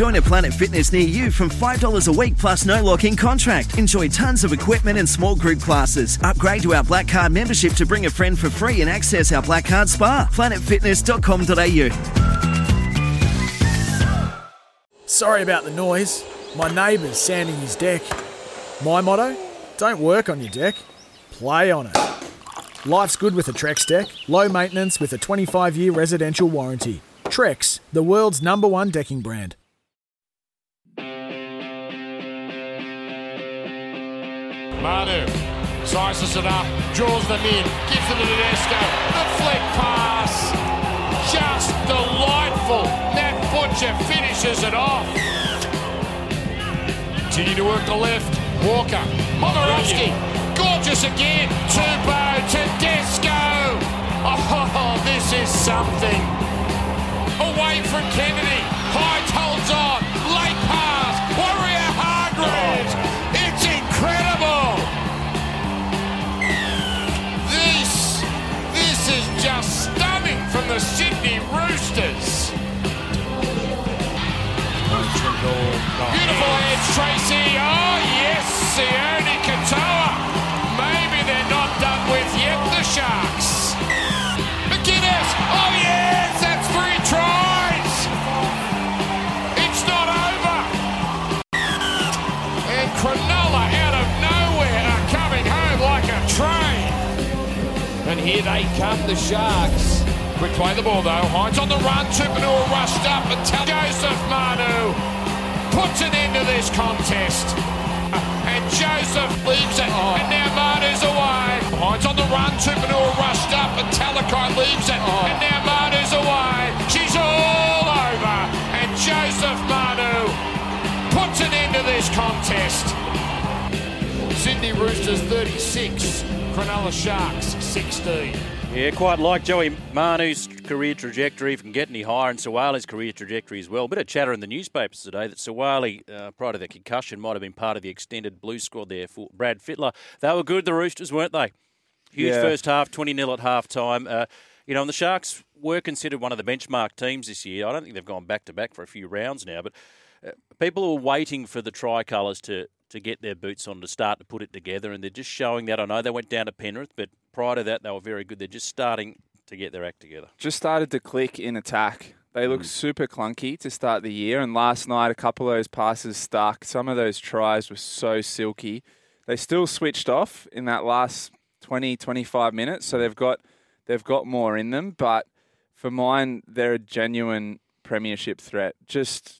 Join a Planet Fitness near you from $5 a week plus no lock in contract. Enjoy tons of equipment and small group classes. Upgrade to our Black Card membership to bring a friend for free and access our Black Card spa. PlanetFitness.com.au. Sorry about the noise. My neighbour's sanding his deck. My motto don't work on your deck, play on it. Life's good with a Trex deck, low maintenance with a 25 year residential warranty. Trex, the world's number one decking brand. Manu sizes it up, draws them in, gives it to Tedesco. The flick pass, just delightful. Nat Butcher finishes it off. Continue to work the left. Walker, Momirovski, gorgeous again. Turbo, Tedesco. Oh, this is something. Away from Kennedy. Hyde holds on. Cronulla out of nowhere are coming home like a train. And here they come, the Sharks. Quick play the ball though. Hynes on the run. Tupanua rushed up and tell Joseph Manu puts an end to this contest. And Joseph leaves it. Oh. And now Manu's away. Hynes on the run. Tupanua Sydney Roosters 36. Cronulla Sharks 16. Yeah, quite like Joey Manu's career trajectory. If we can get any higher, and Suaalii's career trajectory as well. Bit of chatter in the newspapers today that Sawali, uh, prior to the concussion, might have been part of the extended blue squad there for Brad Fittler. They were good, the Roosters, weren't they? Huge Yeah. first half, 20 0 at half time. Uh, you know, and the Sharks were considered one of the benchmark teams this year. I don't think they've gone back to back for a few rounds now, but uh, people are waiting for the tricolours to, to get their boots on to start to put it together, and they're just showing that. I know they went down to Penrith, but prior to that, they were very good. They're just starting to get their act together. just started to click in attack. They looked mm. super clunky to start the year, and last night a couple of those passes stuck. Some of those tries were so silky. They still switched off in that last 20, 25 minutes, so they've got they've got more in them. But for mine, they're a genuine premiership threat. Just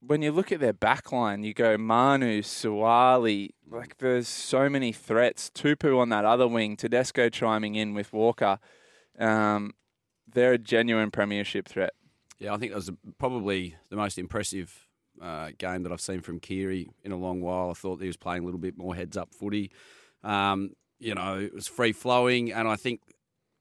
when you look at their backline, you go Manu, Suaalii, like there's so many threats. Tupou on that other wing, Tedesco chiming in with Walker. Um, they're a genuine premiership threat. Yeah, I think that was probably the most impressive uh, game that I've seen from Keary in a long while. I thought he was playing a little bit more heads up footy. Um, you know, it was free flowing, and I think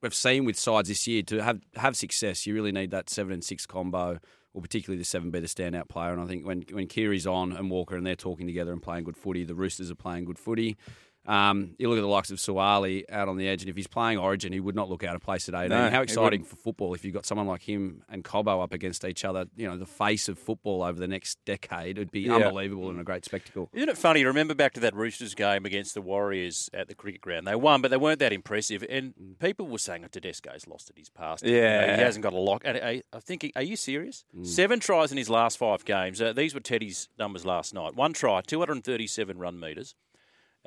we've seen with sides this year to have have success, you really need that seven and six combo, or particularly the seven be the standout player. And I think when when Keary's on and Walker and they're talking together and playing good footy, the Roosters are playing good footy. Um, you look at the likes of Suaalii out on the edge, and if he's playing Origin, he would not look out of place at 18. No, How exciting for football if you've got someone like him and Cobbo up against each other. You know, the face of football over the next decade. It'd be Yeah. unbelievable and a great spectacle. Isn't it funny? Remember back to that Roosters game against the Warriors at the cricket ground. They won, but they weren't that impressive. And people were saying, oh, Tedesco's lost at his past it. You know, Yeah. he hasn't got a lock. And I, I'm thinking, are you serious? Seven tries in his last five games. Uh, these were Teddy's numbers last night. One try, 237 run metres.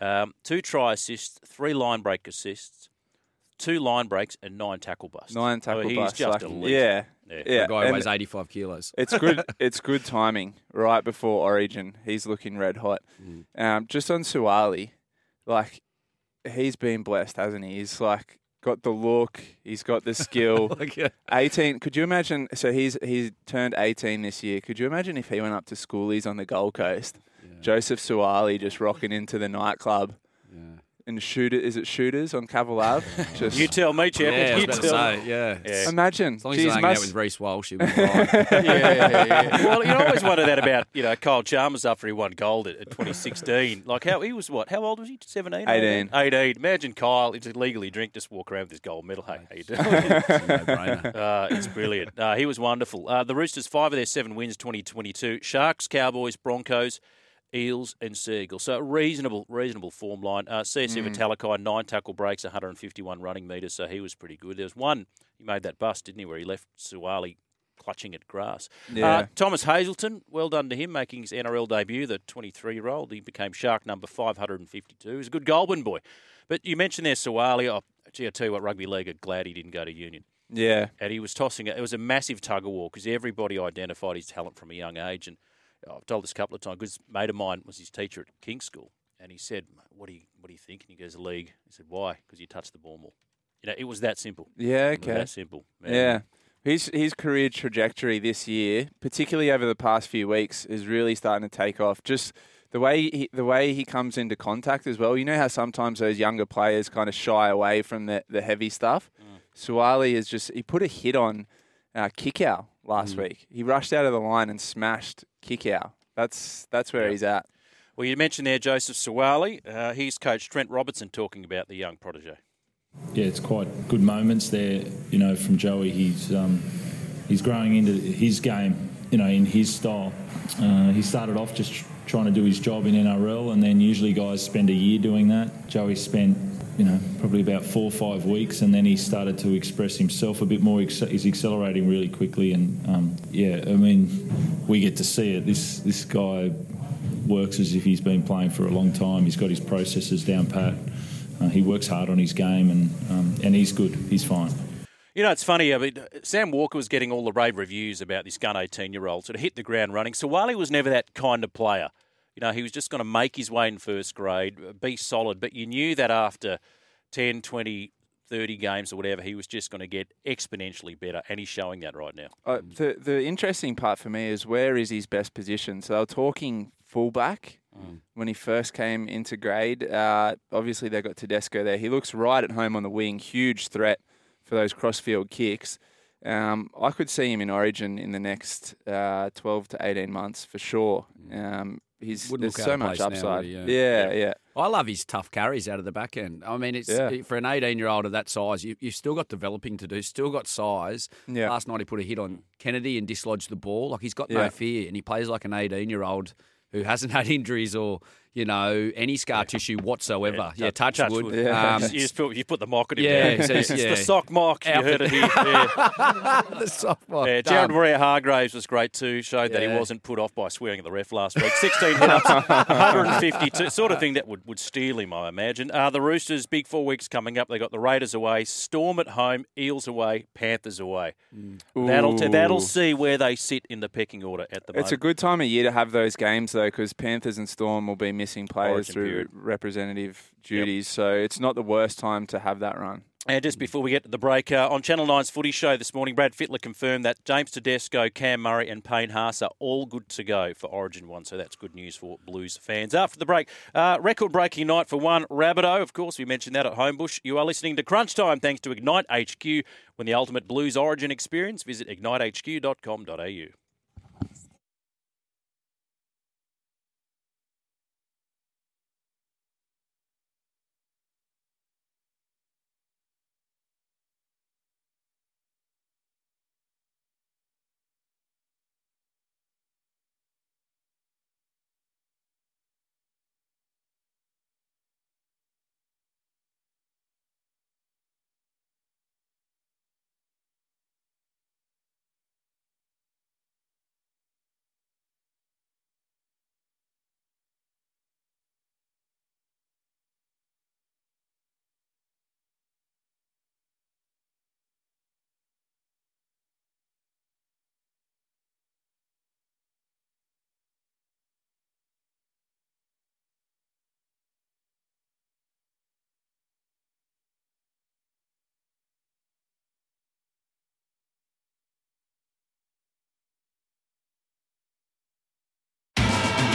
Um, two try assists, three line break assists, two line breaks, and nine tackle busts. Nine So tackle he's busts. just like- elite. yeah, Yeah. yeah. A guy and weighs 85 kilos. it's good. it's good timing right before Origin. He's looking red hot. Um, just on Suaalii, like he's been blessed, hasn't he? He's like got the look. He's got the skill. Like, uh, Eighteen. Could you imagine? So he's he's turned eighteen this year. Could you imagine if he went up to schoolies on the Gold Coast? Joseph Suaalii just rocking into the nightclub. and shooter. Is it shooters on Cavill Ave? Just You tell me, champion. Yeah, I was you tell say, yeah. Yeah. imagine. As long as Geez, he's hanging out must- with Reece Walsh, he'll be fine. yeah, yeah, yeah. Well, you always wonder that about you know Kyle Chalmers after he won gold at, at 2016. Like how he was what? How old was he? 17? 18. 18. Imagine Kyle. He's legally drink, just walk around with his gold medal. Hey, how you doing? It's. Uh, it's brilliant. Uh, he was wonderful. Uh, the Roosters, five of their seven wins, 2022. Sharks, Cowboys, Broncos, Eels, and Sea Eagles. So a reasonable, reasonable form line. Uh, CSC Vitalakai, nine tackle breaks, 151 running metres, so he was pretty good. There was one, he made that bust, didn't he, where he left Suaalii clutching at grass. Yeah. Uh, Thomas Hazelton, well done to him, making his NRL debut, the 23 year old. He became Shark number 552. He's a good Goulburn boy. But you mentioned there Suaalii. Oh, gee, I tell you what, Rugby League are glad he didn't go to Union Yeah. and he was tossing it. It was a massive tug of war because everybody identified his talent from a young age. And Uh, I've told this a couple of times. Because mate of mine was his teacher at King's School, and he said, "What do you what do you think?" And he goes, "League." I said, "Why?" Because you touched the ball more. You know, it was that simple. Yeah. Okay. That simple. man. Yeah. His his career trajectory this year, particularly over the past few weeks, is really starting to take off. Just the way he, the way he comes into contact as well. You know how sometimes those younger players kind of shy away from the, the heavy stuff. Mm. Suaalii is just he put a hit on uh, Kikau last mm. week. He rushed out of the line and smashed Kikau. That's that's where he's at. Well, you mentioned there Joseph Suaalii. Uh, he's coach Trent Robinson talking about the young protege. yeah, it's quite good moments there. You know, from Joey, he's um, he's growing into his game. You know, in his style. Uh, he started off just trying to do his job in NRL, and then usually guys spend a year doing that. Joey spent, you know, probably about four or five weeks, and then he started to express himself a bit more. He's accelerating really quickly, and um, yeah, I mean, we get to see it. This this guy works as if he's been playing for a long time. He's got his processes down pat. Uh, he works hard on his game, and um, and he's good. He's fine. You know, it's funny. I mean, Sam Walker was getting all the rave reviews about this gun 18 year old, sort of hit the ground running. Suaalii was never that kind of player. You know, he was just going to make his way in first grade, be solid. But you knew that after 10, 20, 30 games or whatever, he was just going to get exponentially better. And he's showing that right now. Uh, the the interesting part for me is where is his best position. So they were talking fullback when he first came into grade. Uh, obviously, they got Tedesco there. He looks right at home on the wing, huge threat for those crossfield kicks. Um, I could see him in Origin in the next uh, 12 to 18 months for sure. Um, he's Wouldn't there's look so much place now, upside. would? Yeah. yeah, yeah. I love his tough carries out of the back end. I mean, it's Yeah. for an 18 year old of that size, you, you've still got developing to do, still got size. Yeah. Last night he put a hit on Kennedy and dislodged the ball. Like he's got Yeah. no fear, and he plays like an 18 year old who hasn't had injuries or you know any scar tissue whatsoever. Yeah, touch, wood. Yeah. Um, you, just put, you put the mock at him. Yeah, there. so it's- it's yeah. the sock mock. You heard it here. Yeah. the softball. Yeah, Jared Waerea-Hargreaves was great too. Showed that he wasn't put off by swearing at the ref last week. 16 hit ups, 152, sort of thing that would, would steal him, I imagine. Uh, the Roosters, big four weeks coming up. They got the Raiders away, Storm at home, Eels away, Panthers away. That'll t- that'll see where they sit in the pecking order at the moment. It's a good time of year to have those games though, because Panthers and Storm will be missing players Origin through period. representative duties, so it's not the worst time to have that run. And just before we get to the break, uh, on Channel 9's footy show this morning, Brad Fittler confirmed that James Tedesco, Cam Murray, and Payne Haas are all good to go for Origin 1. So that's good news for Blues fans. After the break, uh, record breaking night for one Rabbitoh. Of course, we mentioned that at Homebush. You are listening to Crunch Time thanks to Ignite HQ. When the ultimate Blues Origin experience, visit ignitehq.com.au.